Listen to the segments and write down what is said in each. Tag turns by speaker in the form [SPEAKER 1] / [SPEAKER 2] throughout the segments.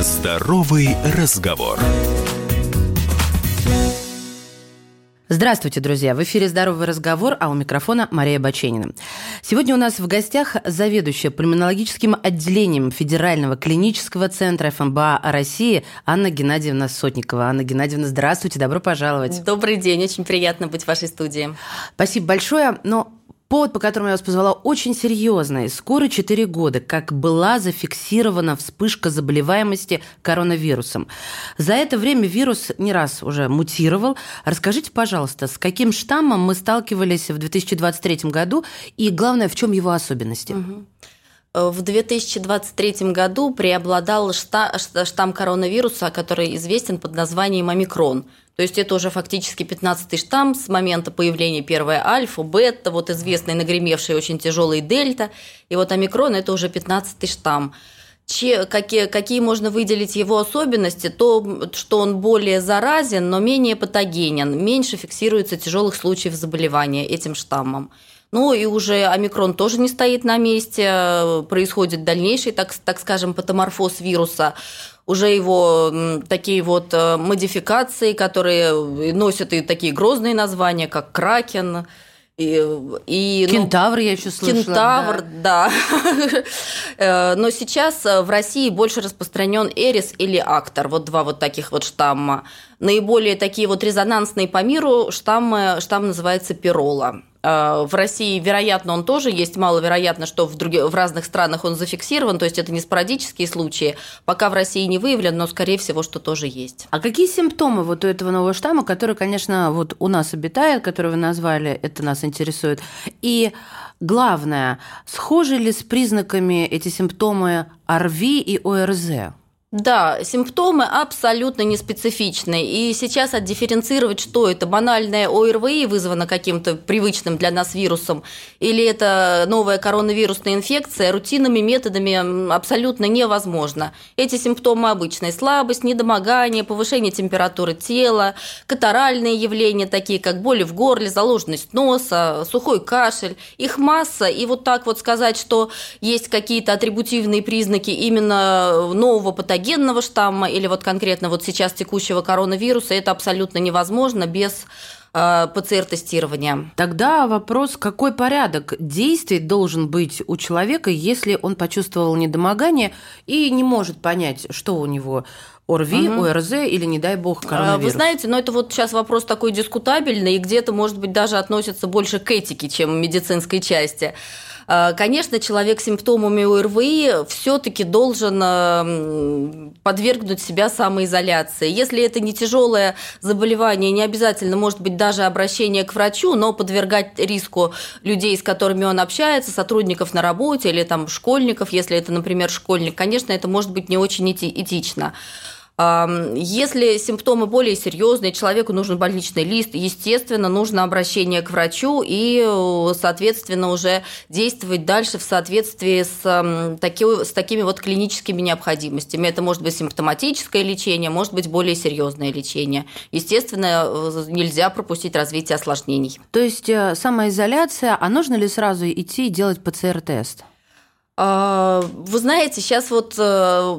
[SPEAKER 1] Здоровый разговор.
[SPEAKER 2] Здравствуйте, друзья! В эфире «Здоровый разговор», а у микрофона Мария Баченина. Сегодня у нас в гостях заведующая пульмонологическим отделением Федерального клинического центра ФМБА России Анна Геннадьевна Сотникова. Анна Геннадьевна, здравствуйте, добро пожаловать.
[SPEAKER 3] Добрый день, очень приятно быть в вашей студии.
[SPEAKER 2] Спасибо большое, но Повод, по которому я вас позвала, очень серьезный. Скоро 4 года, как была зафиксирована вспышка заболеваемости коронавирусом. За это время вирус не раз уже мутировал. Расскажите, пожалуйста, с каким штаммом мы сталкивались в 2023 году и, главное, в чем его особенности?
[SPEAKER 3] В 2023 году преобладал штамм коронавируса, который известен под названием омикрон – то есть это уже фактически 15-й штамм с момента появления первой альфа, бета, вот известный нагремевший очень тяжелый дельта, и вот омикрон – это уже 15-й штамм. Че, какие, какие можно выделить его особенности? То, что он более заразен, но менее патогенен, меньше фиксируется тяжелых случаев заболевания этим штаммом. Ну и уже омикрон тоже не стоит на месте, происходит дальнейший, так, так скажем, патоморфоз вируса уже его такие вот э, модификации, которые носят и такие грозные названия, как Кракен,
[SPEAKER 2] и, и, ну, Кентавр ну, я еще слышала.
[SPEAKER 3] Кентавр, да. да. Э, но сейчас э, в России больше распространен Эрис или Актор. Вот два вот таких вот штамма. Наиболее такие вот резонансные по миру штаммы, штамм называется Пирола. Э, в России, вероятно, он тоже есть, маловероятно, что в, других, в разных странах он зафиксирован, то есть это не спорадические случаи, пока в России не выявлен, но, скорее всего, что тоже есть.
[SPEAKER 2] А какие симптомы вот у этого нового штамма, который, конечно, вот у нас обитает, который вы назвали, это нас интересует, и главное, схожи ли с признаками эти симптомы ОРВИ и ОРЗ?
[SPEAKER 3] Да, симптомы абсолютно неспецифичны. И сейчас отдифференцировать, что это банальное ОРВИ вызвано каким-то привычным для нас вирусом, или это новая коронавирусная инфекция, рутинными методами абсолютно невозможно. Эти симптомы обычные. Слабость, недомогание, повышение температуры тела, катаральные явления, такие как боли в горле, заложенность носа, сухой кашель. Их масса. И вот так вот сказать, что есть какие-то атрибутивные признаки именно нового патогена, патогенного штамма или вот конкретно вот сейчас текущего коронавируса, это абсолютно невозможно без э, ПЦР-тестирования.
[SPEAKER 2] Тогда вопрос, какой порядок действий должен быть у человека, если он почувствовал недомогание и не может понять, что у него ОРВИ, угу. ОРЗ или, не дай бог, коронавирус?
[SPEAKER 3] Вы знаете, но это вот сейчас вопрос такой дискутабельный, и где-то, может быть, даже относится больше к этике, чем медицинской части. А, конечно, человек с симптомами ОРВИ все-таки должен а, подвергнуть себя самоизоляции. Если это не тяжелое заболевание, не обязательно может быть даже обращение к врачу, но подвергать риску людей, с которыми он общается, сотрудников на работе или там школьников, если это, например, школьник, конечно, это может быть не очень этично. Если симптомы более серьезные, человеку нужен больничный лист, естественно, нужно обращение к врачу и, соответственно, уже действовать дальше в соответствии с, с такими вот клиническими необходимостями. Это может быть симптоматическое лечение, может быть более серьезное лечение. Естественно, э, нельзя пропустить развитие осложнений.
[SPEAKER 2] То есть э, самоизоляция, а нужно ли сразу идти и делать ПЦР-тест?
[SPEAKER 3] А, вы знаете, сейчас вот э,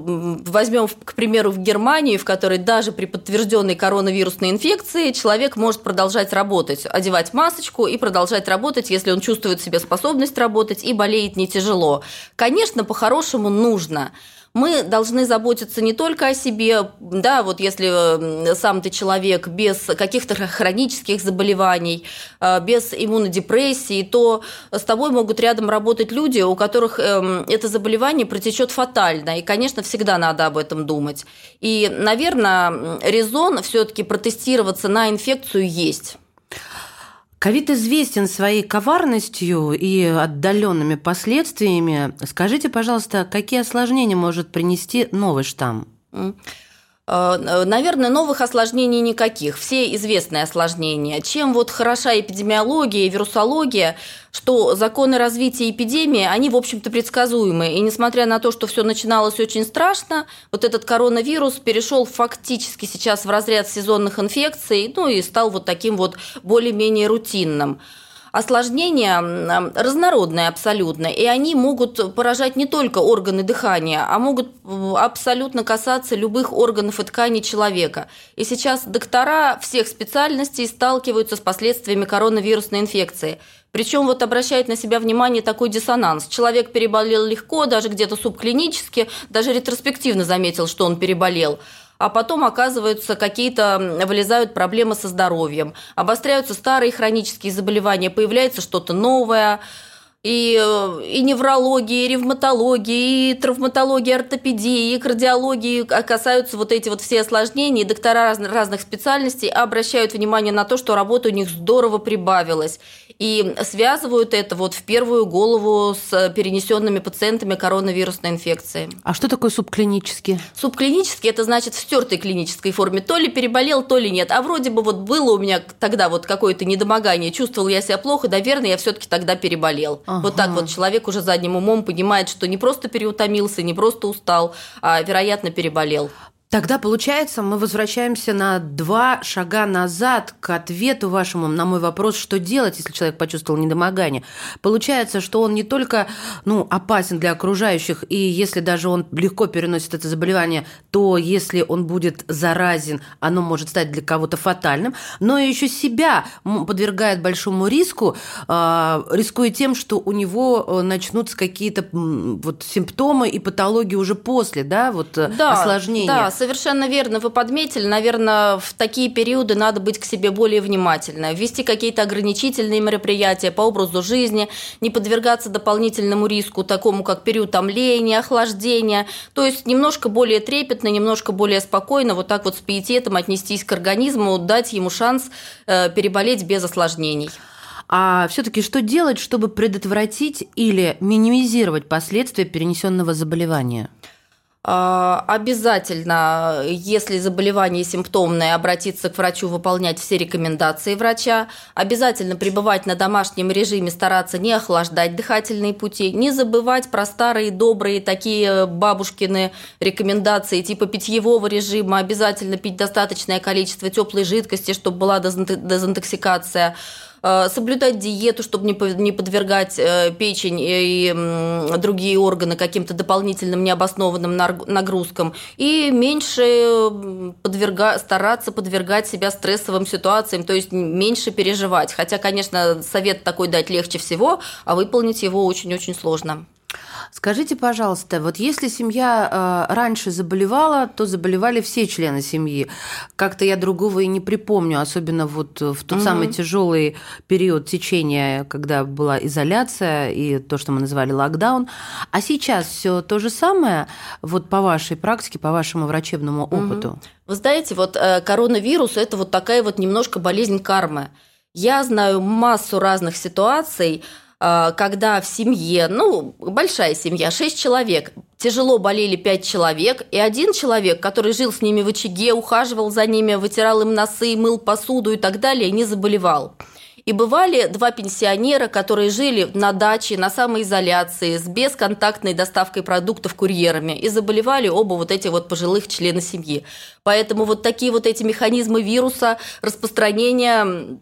[SPEAKER 3] возьмем, к примеру, в Германию, в которой даже при подтвержденной коронавирусной инфекции человек может продолжать работать, одевать масочку и продолжать работать, если он чувствует в себе способность работать и болеет не тяжело. Конечно, по-хорошему нужно мы должны заботиться не только о себе, да, вот если сам ты человек без каких-то хронических заболеваний, э, без иммунодепрессии, то с тобой могут рядом работать люди, у которых эм, это заболевание протечет фатально. И, конечно, всегда надо об этом думать. И, наверное, резон все-таки протестироваться на инфекцию есть.
[SPEAKER 2] Ковид известен своей коварностью и отдаленными последствиями. Скажите, пожалуйста, какие осложнения может принести новый штамм?
[SPEAKER 3] Э, наверное, новых осложнений никаких. Все известные осложнения. Чем вот хороша эпидемиология и вирусология, что законы развития эпидемии, они, в общем-то, предсказуемы. И несмотря на то, что все начиналось очень страшно, вот этот коронавирус перешел фактически сейчас в разряд сезонных инфекций, ну и стал вот таким вот более-менее рутинным. Осложнения разнородные абсолютно, и они могут поражать не только органы дыхания, а могут абсолютно касаться любых органов и тканей человека. И сейчас доктора всех специальностей сталкиваются с последствиями коронавирусной инфекции. Причем вот обращает на себя внимание такой диссонанс. Человек переболел легко, даже где-то субклинически, даже ретроспективно заметил, что он переболел а потом, оказываются, какие-то вылезают проблемы со здоровьем, обостряются старые хронические заболевания, появляется что-то новое – и, э, и неврологии, и ревматологии, и травматологии, ортопедии, и кардиологии касаются вот эти вот все осложнения, и доктора раз, разных специальностей обращают внимание на то, что работа у них здорово прибавилась, и связывают это вот в первую голову с перенесенными пациентами коронавирусной инфекции.
[SPEAKER 2] А что такое субклинический?
[SPEAKER 3] Субклинический – это значит в стертой клинической форме. То ли переболел, то ли нет. А вроде бы вот было у меня тогда вот какое-то недомогание, чувствовал я себя плохо, наверное, я все таки тогда переболел. Ага. Вот так вот человек уже задним умом понимает, что не просто переутомился, не просто устал, а, вероятно, переболел.
[SPEAKER 2] Тогда, получается, мы возвращаемся на два шага назад к ответу вашему на мой вопрос, что делать, если человек почувствовал недомогание. Получается, что он не только ну, опасен для окружающих, и если даже он легко переносит это заболевание, то если он будет заразен, оно может стать для кого-то фатальным, но и еще себя подвергает большому риску, а, рискуя тем, что у него э, начнутся какие-то вот симптомы и патологии уже после, да, вот э, да, осложнения.
[SPEAKER 3] Да, совершенно верно вы подметили. Наверное, в такие периоды надо быть к себе более внимательно, ввести какие-то ограничительные мероприятия по образу жизни, не подвергаться дополнительному риску, такому как переутомление, охлаждение. То есть немножко более трепетно, немножко более спокойно, вот так вот с пиететом отнестись к организму, дать ему шанс э, переболеть без осложнений.
[SPEAKER 2] А все-таки что делать, чтобы предотвратить или минимизировать последствия перенесенного заболевания?
[SPEAKER 3] А, обязательно, если заболевание симптомное, обратиться к врачу, выполнять все рекомендации врача. Обязательно пребывать на домашнем режиме, стараться не охлаждать дыхательные пути. Не забывать про старые добрые такие бабушкины рекомендации типа питьевого режима. Обязательно пить достаточное количество теплой жидкости, чтобы была дезинтоксикация. Э, соблюдать диету, чтобы не подвергать э, печень и другие органы каким-то дополнительным необоснованным нагрузкам, и меньше подверга... стараться подвергать себя стрессовым ситуациям, то есть меньше переживать. Хотя, конечно, совет такой дать легче всего, а выполнить его очень-очень сложно.
[SPEAKER 2] Скажите, пожалуйста, вот если семья э, раньше заболевала, то заболевали все члены семьи. Как-то я другого и не припомню, особенно вот в тот угу. самый тяжелый период течения, когда была изоляция и то, что мы называли локдаун. А сейчас все то же самое, вот по вашей практике, по вашему врачебному опыту. Угу.
[SPEAKER 3] Вы знаете, вот э, коронавирус это вот такая вот немножко болезнь кармы. Я знаю массу разных ситуаций, когда в семье, ну, большая семья, 6 человек, тяжело болели 5 человек, и один человек, который жил с ними в очаге, ухаживал за ними, вытирал им носы, мыл посуду и так далее, не заболевал. И бывали два пенсионера, которые жили на даче, на самоизоляции, с бесконтактной доставкой продуктов курьерами, и заболевали оба вот эти вот пожилых члена семьи. Поэтому вот такие вот эти механизмы вируса распространения а,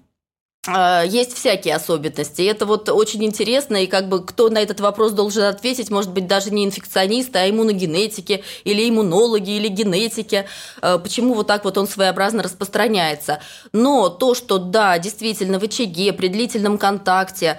[SPEAKER 3] есть всякие особенности. Это вот очень интересно, и как бы кто на этот вопрос должен ответить, может быть, даже не инфекционисты, а иммуногенетики, или иммунологи, или генетики, а, почему вот так вот он своеобразно распространяется. Но то, что да, действительно в очаге, при длительном контакте,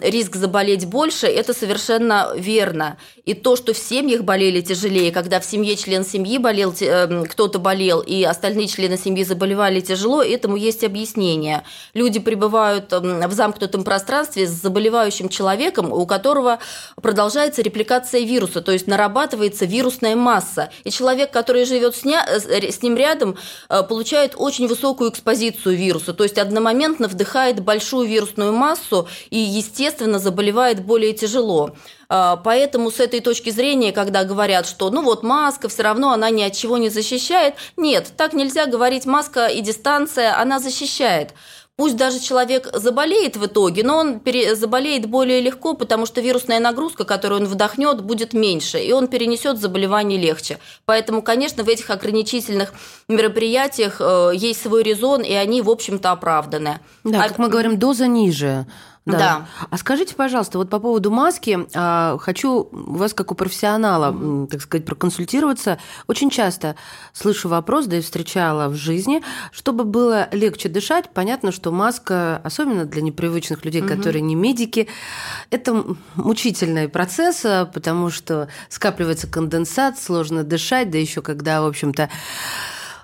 [SPEAKER 3] риск заболеть больше, это совершенно верно. И то, что в семьях болели тяжелее, когда в семье член семьи болел, эм, кто-то болел, и остальные члены семьи заболевали тяжело, этому есть объяснение. Люди пребывают в замкнутом пространстве с заболевающим человеком, у которого продолжается репликация вируса, то есть нарабатывается вирусная масса. И человек, который живет с, э, ним рядом, э, получает очень высокую экспозицию вируса, то есть одномоментно вдыхает большую вирусную массу и естественно, заболевает более тяжело. А, поэтому с этой точки зрения, когда говорят, что ну вот маска все равно она ни от чего не защищает, нет, так нельзя говорить, маска и дистанция, она защищает. Пусть даже человек заболеет в итоге, но он заболеет более легко, потому что вирусная нагрузка, которую он вдохнет, будет меньше, и он перенесет заболевание легче. Поэтому, конечно, в этих ограничительных мероприятиях э, есть свой резон, и они, в общем-то, оправданы.
[SPEAKER 2] Да, а... как мы говорим, доза ниже. Да. да. А скажите, пожалуйста, вот по поводу маски, а, хочу у вас, как у профессионала, mm-hmm. так сказать, проконсультироваться. Очень часто слышу вопрос, да и встречала в жизни, чтобы было легче дышать. Понятно, что маска, особенно для непривычных людей, mm-hmm. которые не медики, это мучительный процесс, а, потому что скапливается конденсат, сложно дышать, да еще когда, в общем-то,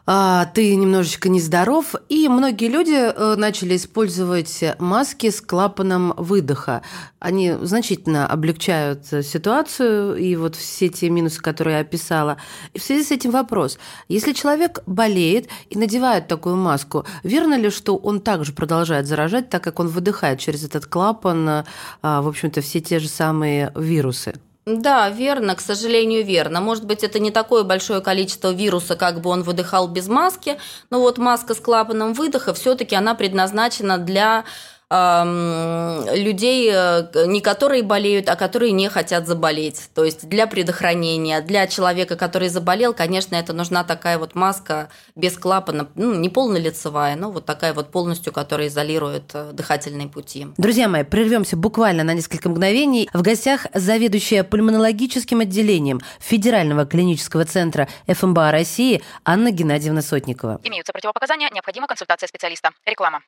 [SPEAKER 2] ты немножечко нездоров, и многие люди э, начали использовать маски с клапаном выдоха. Они значительно облегчают ситуацию, и вот все те минусы, которые я описала. И в связи с этим вопрос. Если человек болеет и надевает такую маску, верно ли, что он также продолжает заражать, так как он выдыхает через этот клапан, а, в общем-то, все те же самые вирусы?
[SPEAKER 3] Да, верно, к сожалению, верно. Может быть, это не такое большое количество вируса, как бы он выдыхал без маски, но вот маска с клапаном выдоха все-таки она предназначена для людей, э, не которые болеют, а которые не хотят заболеть. То есть для предохранения, для человека, который заболел, конечно, это нужна такая вот маска без клапана, ну, не полнолицевая, но вот такая вот полностью, которая изолирует э, дыхательные пути.
[SPEAKER 2] Друзья мои, прервемся буквально на несколько мгновений. В гостях заведующая пульмонологическим отделением Федерального клинического центра ФМБА России Анна Геннадьевна Сотникова.
[SPEAKER 4] Имеются противопоказания, необходима консультация специалиста. Реклама.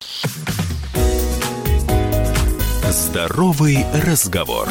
[SPEAKER 1] Здоровый разговор.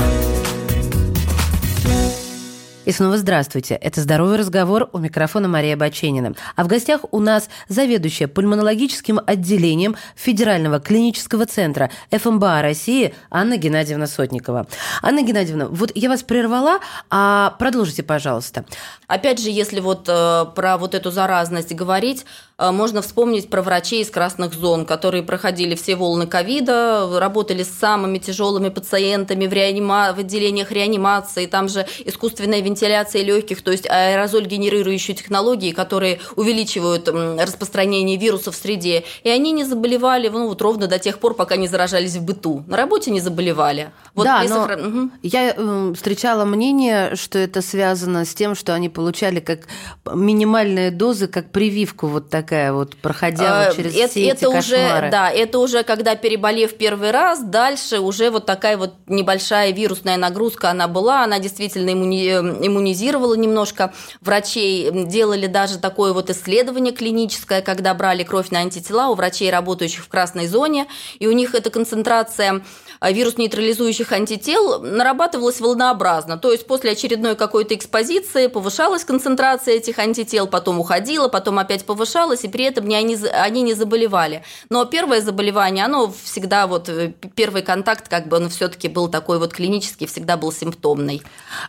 [SPEAKER 2] И снова здравствуйте. Это «Здоровый разговор» у микрофона Мария Баченина. А в гостях у нас заведующая пульмонологическим отделением Федерального клинического центра ФМБА России Анна Геннадьевна Сотникова. Анна Геннадьевна, вот я вас прервала, а продолжите, пожалуйста.
[SPEAKER 3] Опять же, если вот э, про вот эту заразность говорить, можно вспомнить про врачей из красных зон, которые проходили все волны ковида, работали с самыми тяжелыми пациентами в, реанима... в отделениях реанимации, там же искусственная вентиляция легких, то есть аэрозоль генерирующие технологии, которые увеличивают распространение вируса в среде. И они не заболевали ну, вот ровно до тех пор, пока не заражались в быту. На работе не заболевали.
[SPEAKER 2] Вот да, но сохран... угу. я э, встречала мнение, что это связано с тем, что они получали как минимальные дозы, как прививку вот такая вот, проходя вот через
[SPEAKER 3] это,
[SPEAKER 2] все
[SPEAKER 3] это
[SPEAKER 2] эти
[SPEAKER 3] уже,
[SPEAKER 2] кошмары.
[SPEAKER 3] Да, это уже когда переболев первый раз, дальше уже вот такая вот небольшая вирусная нагрузка она была, она действительно иммуни иммунизировала немножко врачей, делали даже такое вот исследование клиническое, когда брали кровь на антитела у врачей, работающих в красной зоне, и у них эта концентрация а, вирус-нейтрализующих антител нарабатывалась волнообразно. То есть после очередной какой-то экспозиции повышалась концентрация этих антител, потом уходила, потом опять повышалась, и при этом не они, они не заболевали. Но первое заболевание, оно всегда вот, э, первый контакт, как бы он все-таки был такой вот клинический, всегда был симптомный.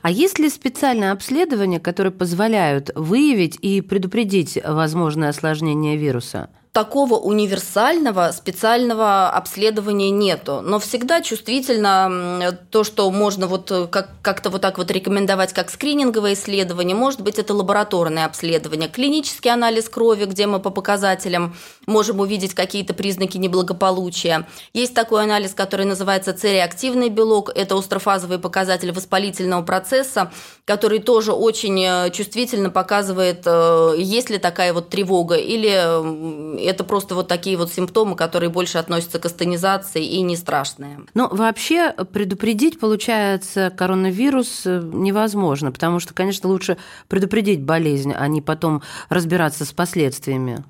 [SPEAKER 2] А есть ли специальное обследование, которое позволяют выявить и предупредить возможное осложнение вируса?
[SPEAKER 3] Такого универсального специального обследования нету. Но всегда чувствительно то, что можно вот э, как- как-то вот так вот рекомендовать как скрининговое исследование, может быть, это лабораторное обследование, клинический анализ крови, где мы по показателям можем увидеть какие-то признаки неблагополучия. Есть такой анализ, который называется цереактивный белок, это острофазовый показатель воспалительного процесса, который тоже очень э, чувствительно показывает, э, есть ли такая вот тревога или это просто вот такие вот симптомы, которые больше относятся к астенизации и не страшные.
[SPEAKER 2] Но вообще предупредить, получается, коронавирус э, невозможно, потому что, конечно, лучше предупредить болезнь, а не потом разбираться с последствиями.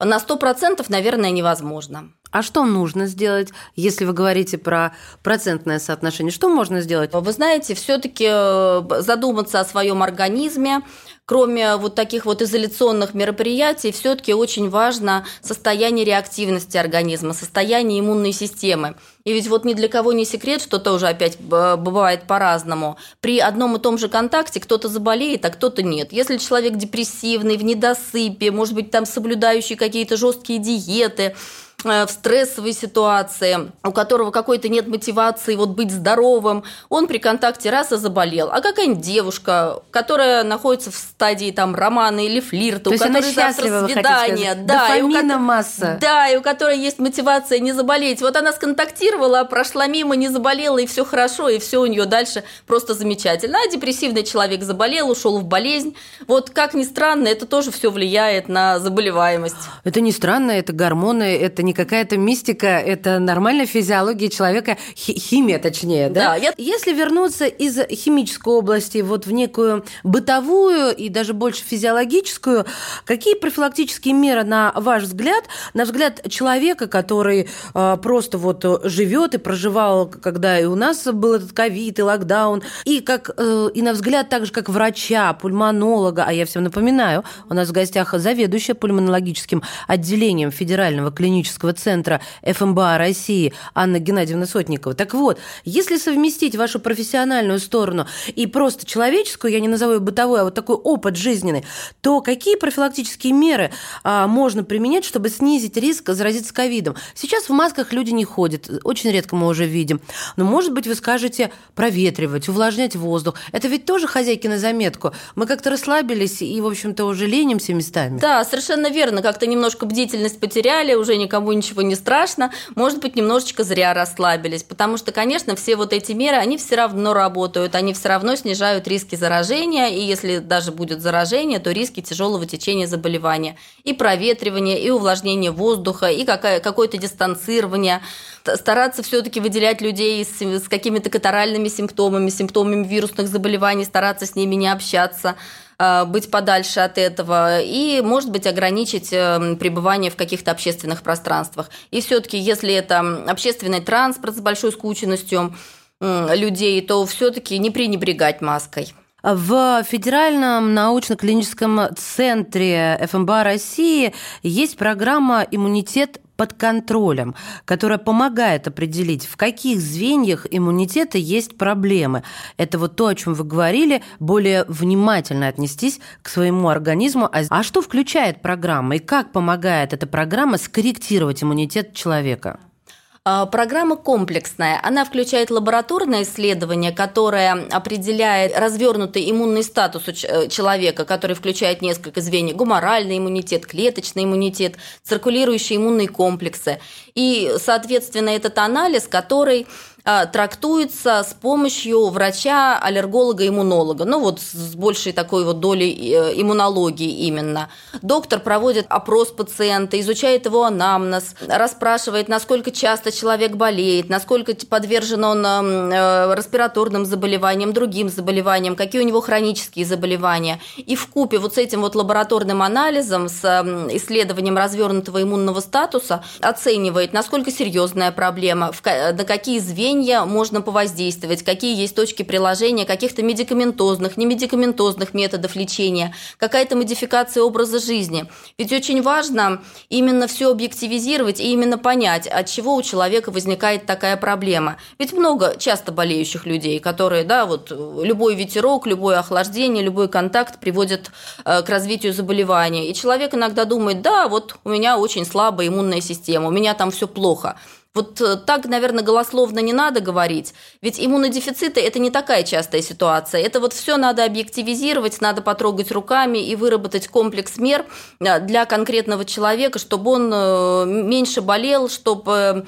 [SPEAKER 3] На сто процентов, наверное, невозможно.
[SPEAKER 2] А что нужно сделать, если вы говорите про процентное соотношение? Что можно сделать?
[SPEAKER 3] Вы знаете, все-таки э, задуматься о своем организме, кроме вот таких вот изоляционных мероприятий, все-таки очень важно состояние реактивности организма, состояние иммунной системы. И ведь вот ни для кого не секрет, что тоже опять бывает по-разному. При одном и том же контакте кто-то заболеет, а кто-то нет. Если человек депрессивный, в недосыпе, может быть, там соблюдающий какие-то жесткие диеты, в стрессовой ситуации, у которого какой-то нет мотивации вот быть здоровым, он при контакте раз и заболел. А какая-нибудь девушка, которая находится в стадии там романа или флирта,
[SPEAKER 2] То
[SPEAKER 3] у которой завтра свидание, да, и у ко-
[SPEAKER 2] масса.
[SPEAKER 3] да, и у которой есть мотивация не заболеть. Вот она сконтактировала, прошла мимо, не заболела, и все хорошо, и все у нее дальше просто замечательно. А депрессивный человек заболел, ушел в болезнь. Вот как ни странно, это тоже все влияет на заболеваемость.
[SPEAKER 2] Это не странно, это гормоны, это не какая-то мистика, это нормальная физиология человека, хи- химия точнее, да?
[SPEAKER 3] Да, я-
[SPEAKER 2] Если вернуться из химической области вот в некую бытовую и даже больше физиологическую, какие профилактические меры, на ваш взгляд, на взгляд человека, который э, просто вот живет и проживал, когда и у нас был этот ковид и локдаун, и как э, и на взгляд так же, как врача, пульмонолога, а я всем напоминаю, у нас в гостях заведующая пульмонологическим отделением Федерального клинического центра ФМБА России Анна Геннадьевна Сотникова. Так вот, если совместить вашу профессиональную сторону и просто человеческую, я не назову ее бытовой, а вот такой опыт жизненный, то какие профилактические меры а, можно применять, чтобы снизить риск заразиться ковидом? Сейчас в масках люди не ходят, очень редко мы уже видим. Но, может быть, вы скажете проветривать, увлажнять воздух. Это ведь тоже хозяйки на заметку. Мы как-то расслабились и, в общем-то, уже ленимся местами.
[SPEAKER 3] Да, совершенно верно. Как-то немножко бдительность потеряли, уже никому ничего не страшно. Может быть, немножечко зря расслабились. Потому что, конечно, все вот эти меры, они все равно работают, они все равно снижают риски заражения. И если даже будет заражение, то риски тяжелого течения заболевания. И проветривание, и увлажнение воздуха, и какое-то дистанцирование. Стараться все-таки выделять людей с, какими-то катаральными симптомами, симптомами вирусных заболеваний, стараться с ними не общаться быть подальше от этого и, может быть, ограничить э, пребывание в каких-то общественных пространствах. И все-таки, если это общественный транспорт с большой скученностью людей, то все-таки не пренебрегать маской.
[SPEAKER 2] В Федеральном научно-клиническом центре ФМБА России есть программа «Иммунитет под контролем», которая помогает определить, в каких звеньях иммунитета есть проблемы. Это вот то, о чем вы говорили, более внимательно отнестись к своему организму. А а что включает программа и как помогает эта программа скорректировать иммунитет человека?
[SPEAKER 3] А, Программа комплексная. Она включает лабораторное исследование, которое определяет развернутый иммунный статус э, человека, который включает несколько звеньев. Гуморальный иммунитет, клеточный иммунитет, циркулирующие иммунные комплексы. И, соответственно, этот анализ, который а, трактуется с помощью врача, аллерголога, иммунолога. Ну вот с большей такой вот долей э, иммунологии именно. Доктор проводит опрос пациента, изучает его анамнез, расспрашивает, насколько часто человек болеет, насколько подвержен он э, респираторным заболеваниям, другим заболеваниям, какие у него хронические заболевания. И в купе вот с этим вот лабораторным анализом, с исследованием развернутого иммунного статуса оценивает, насколько серьезная проблема, ка- на какие звенья можно повоздействовать, какие есть точки приложения каких-то медикаментозных, немедикаментозных методов лечения, какая-то модификация образа жизни. Ведь очень важно именно все объективизировать и именно понять, от чего у человека возникает такая проблема. Ведь много часто болеющих людей, которые, да, вот любой ветерок, любое охлаждение, любой контакт приводит э, к развитию заболевания. И человек иногда думает, да, вот у меня очень слабая иммунная система, у меня там все плохо. Вот э, так, наверное, голословно не надо говорить, ведь иммунодефициты – это не такая частая ситуация. Это вот все надо объективизировать, надо потрогать руками и выработать комплекс мер э, для конкретного человека, чтобы он э, меньше болел, чтобы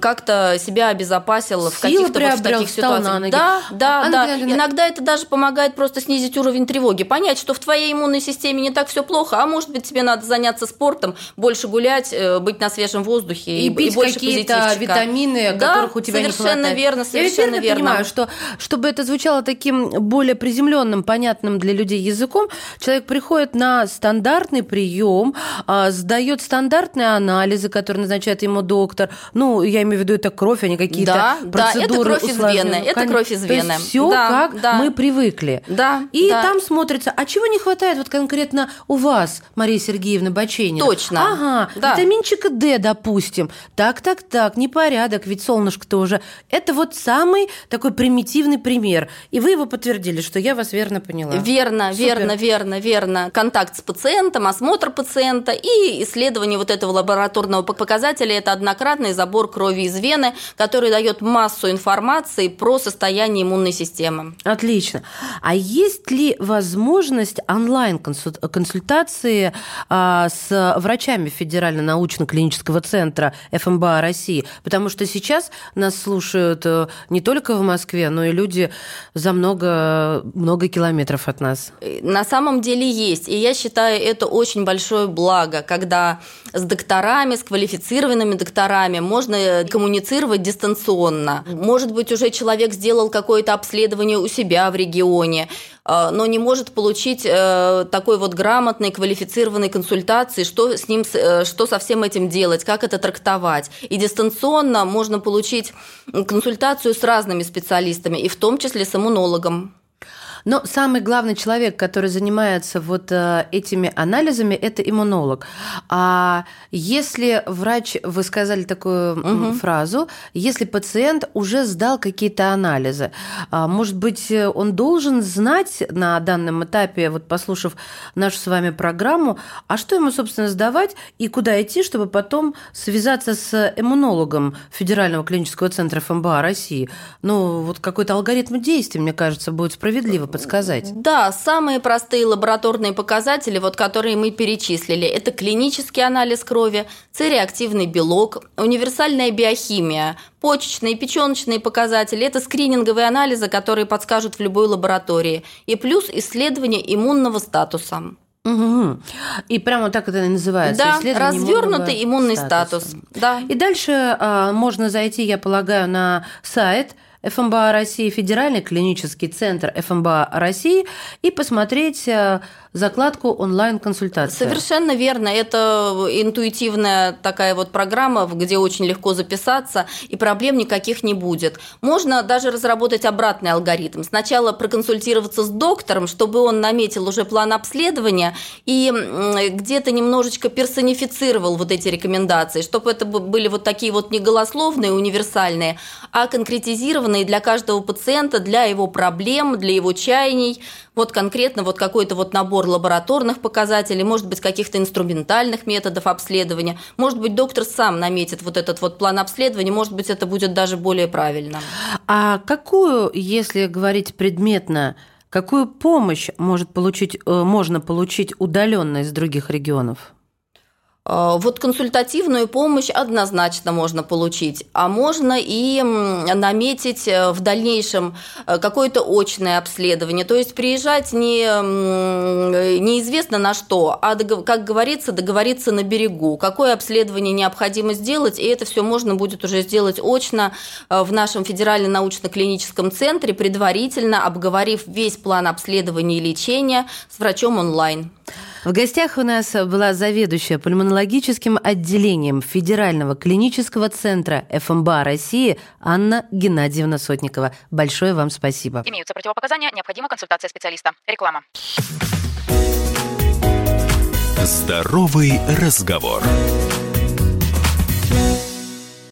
[SPEAKER 3] как-то себя обезопасил в
[SPEAKER 2] Силы
[SPEAKER 3] каких-то вот в таких
[SPEAKER 2] на
[SPEAKER 3] ситуациях.
[SPEAKER 2] ноги.
[SPEAKER 3] Да, да,
[SPEAKER 2] Анна
[SPEAKER 3] да.
[SPEAKER 2] Геннадьевна,
[SPEAKER 3] Иногда это даже помогает просто снизить уровень тревоги, понять, что в твоей иммунной системе не так все плохо, а может быть тебе надо заняться спортом, больше гулять, быть на свежем воздухе
[SPEAKER 2] и, пить
[SPEAKER 3] больше
[SPEAKER 2] какие-то витамины,
[SPEAKER 3] Да,
[SPEAKER 2] которых у тебя не хватает.
[SPEAKER 3] совершенно верно,
[SPEAKER 2] Я
[SPEAKER 3] совершенно
[SPEAKER 2] верно
[SPEAKER 3] верно.
[SPEAKER 2] понимаю, что чтобы это звучало таким более приземленным, понятным для людей языком, человек приходит на стандартный прием, а, сдает стандартные анализы, которые назначает ему доктор. Ну, я имею в виду, это кровь, а не какие-то
[SPEAKER 3] Да, да, это
[SPEAKER 2] процедуры
[SPEAKER 3] кровь из вены, это кровь из
[SPEAKER 2] То есть
[SPEAKER 3] вены.
[SPEAKER 2] все
[SPEAKER 3] Да,
[SPEAKER 2] как
[SPEAKER 3] да.
[SPEAKER 2] мы привыкли.
[SPEAKER 3] Да,
[SPEAKER 2] И
[SPEAKER 3] да.
[SPEAKER 2] там смотрится, а чего не хватает вот конкретно у вас, Мария Сергеевна Баченина?
[SPEAKER 3] Точно.
[SPEAKER 2] Ага,
[SPEAKER 3] Да.
[SPEAKER 2] витаминчика D, допустим. Так, так, так. Бардак, непорядок, ведь солнышко тоже. Это вот самый такой примитивный пример. И вы его подтвердили, что я вас верно поняла.
[SPEAKER 3] Верно,
[SPEAKER 2] Супер.
[SPEAKER 3] верно, верно, верно. Контакт с пациентом, осмотр пациента и исследование вот этого лабораторного показателя – это однократный забор крови из вены, который дает массу информации про состояние иммунной системы.
[SPEAKER 2] Отлично. А есть ли возможность онлайн-консультации а, с врачами Федерально-научно-клинического центра ФМБА России? Потому что сейчас нас слушают э, не только в Москве, но и люди за много, много километров от нас.
[SPEAKER 3] На самом деле есть. И я считаю, это очень большое благо, когда с докторами, с квалифицированными докторами можно коммуницировать дистанционно. Может быть, уже человек сделал какое-то обследование у себя в регионе, э, но не может получить э, такой вот грамотной, квалифицированной консультации, что с ним, э, что со всем этим делать, как это трактовать. И дистанционно можно получить консультацию с разными специалистами, и в том числе с иммунологом.
[SPEAKER 2] Но самый главный человек, который занимается вот э, этими анализами, это иммунолог. А если врач, вы сказали такую угу. фразу, если пациент уже сдал какие-то анализы, а, может быть, он должен знать на данном этапе, вот послушав нашу с вами программу, а что ему, собственно, сдавать и куда идти, чтобы потом связаться с иммунологом Федерального клинического центра ФМБА России? Ну, вот какой-то алгоритм действий, мне кажется, будет справедливо подсказать.
[SPEAKER 3] Да, самые простые лабораторные показатели, вот которые мы перечислили, это клинический анализ крови, цереактивный белок, универсальная биохимия, почечные, печеночные показатели – это скрининговые анализы, которые подскажут в любой лаборатории, и плюс исследование иммунного статуса.
[SPEAKER 2] Угу. И прямо так это и называется.
[SPEAKER 3] Да, развернутый иммунный статус. статус. Да.
[SPEAKER 2] И дальше а, можно зайти, я полагаю, на сайт – ФМБА России, Федеральный клинический центр ФМБА России и посмотреть э, закладку онлайн-консультации.
[SPEAKER 3] Совершенно верно. Это интуитивная такая вот программа, где очень легко записаться, и проблем никаких не будет. Можно даже разработать обратный алгоритм. Сначала проконсультироваться с доктором, чтобы он наметил уже план обследования и где-то немножечко персонифицировал вот эти рекомендации, чтобы это были вот такие вот не голословные, универсальные, а конкретизированные для каждого пациента, для его проблем, для его чаяний. Вот конкретно вот какой-то вот набор лабораторных показателей, может быть, каких-то инструментальных методов обследования. Может быть, доктор сам наметит вот этот вот план обследования, может быть, это будет даже более правильно.
[SPEAKER 2] А какую, если говорить предметно, какую помощь может получить, э, можно получить удаленно из других регионов?
[SPEAKER 3] Э, вот консультативную помощь однозначно можно получить, а можно и наметить э, в дальнейшем э, какое-то очное обследование, то есть приезжать не, неизвестно на что, а, как говорится, договориться на берегу, какое обследование необходимо сделать, и это все можно будет уже сделать очно в нашем федеральном научно-клиническом центре, предварительно обговорив весь план обследования и лечения с врачом онлайн.
[SPEAKER 2] В гостях у нас была заведующая пульмонологическим отделением Федерального клинического центра ФМБА России Анна Геннадьевна Сотникова. Большое вам спасибо.
[SPEAKER 4] Имеются противопоказания, необходима консультация специалиста. Реклама.
[SPEAKER 1] Здоровый разговор.